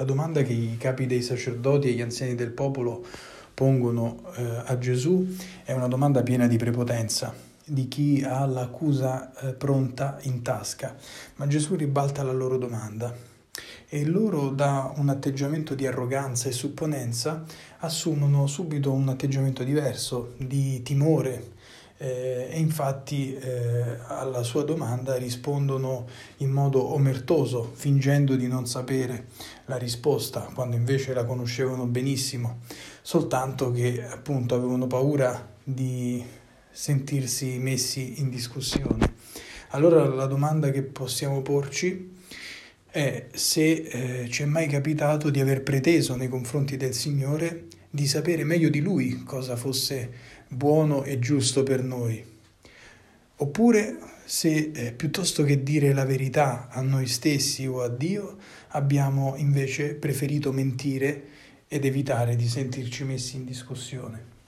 La domanda che i capi dei sacerdoti e gli anziani del popolo pongono eh, a Gesù è una domanda piena di prepotenza, di chi ha l'accusa eh, pronta in tasca, ma Gesù ribalta la loro domanda e loro da un atteggiamento di arroganza e supponenza assumono subito un atteggiamento diverso, di timore, eh, e infatti eh, alla sua domanda rispondono in modo omertoso, fingendo di non sapere la risposta, quando invece la conoscevano benissimo, soltanto che appunto avevano paura di sentirsi messi in discussione. Allora la domanda che possiamo porci è se eh, ci è mai capitato di aver preteso nei confronti del Signore di sapere meglio di Lui cosa fosse buono e giusto per noi. Oppure se eh, piuttosto che dire la verità a noi stessi o a Dio, abbiamo invece preferito mentire ed evitare di sentirci messi in discussione.